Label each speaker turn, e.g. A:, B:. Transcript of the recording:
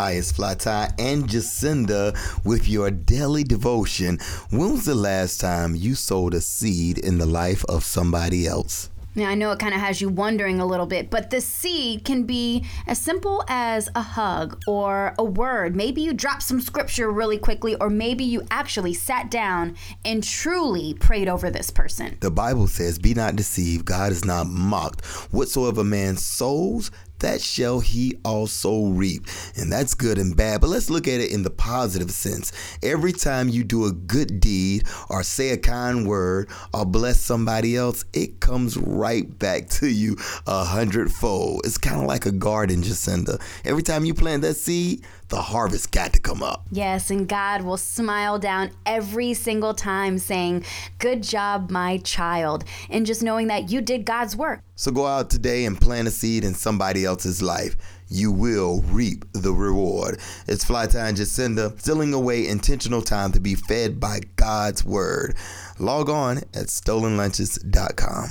A: Hi, it's Fly and Jacinda with your daily devotion. When was the last time you sowed a seed in the life of somebody else?
B: Now, I know it kind of has you wondering a little bit, but the seed can be as simple as a hug or a word. Maybe you dropped some scripture really quickly, or maybe you actually sat down and truly prayed over this person.
A: The Bible says, Be not deceived, God is not mocked. Whatsoever man sows, that shall he also reap. And that's good and bad. But let's look at it in the positive sense. Every time you do a good deed or say a kind word or bless somebody else, it comes right back to you a hundredfold. It's kind of like a garden, Jacinda. Every time you plant that seed, the harvest got to come up.
B: Yes, and God will smile down every single time saying, Good job, my child. And just knowing that you did God's work.
A: So go out today and plant a seed in somebody else's life. You will reap the reward. It's Fly Time Jacinda, stealing away intentional time to be fed by God's word. Log on at stolenlunches.com.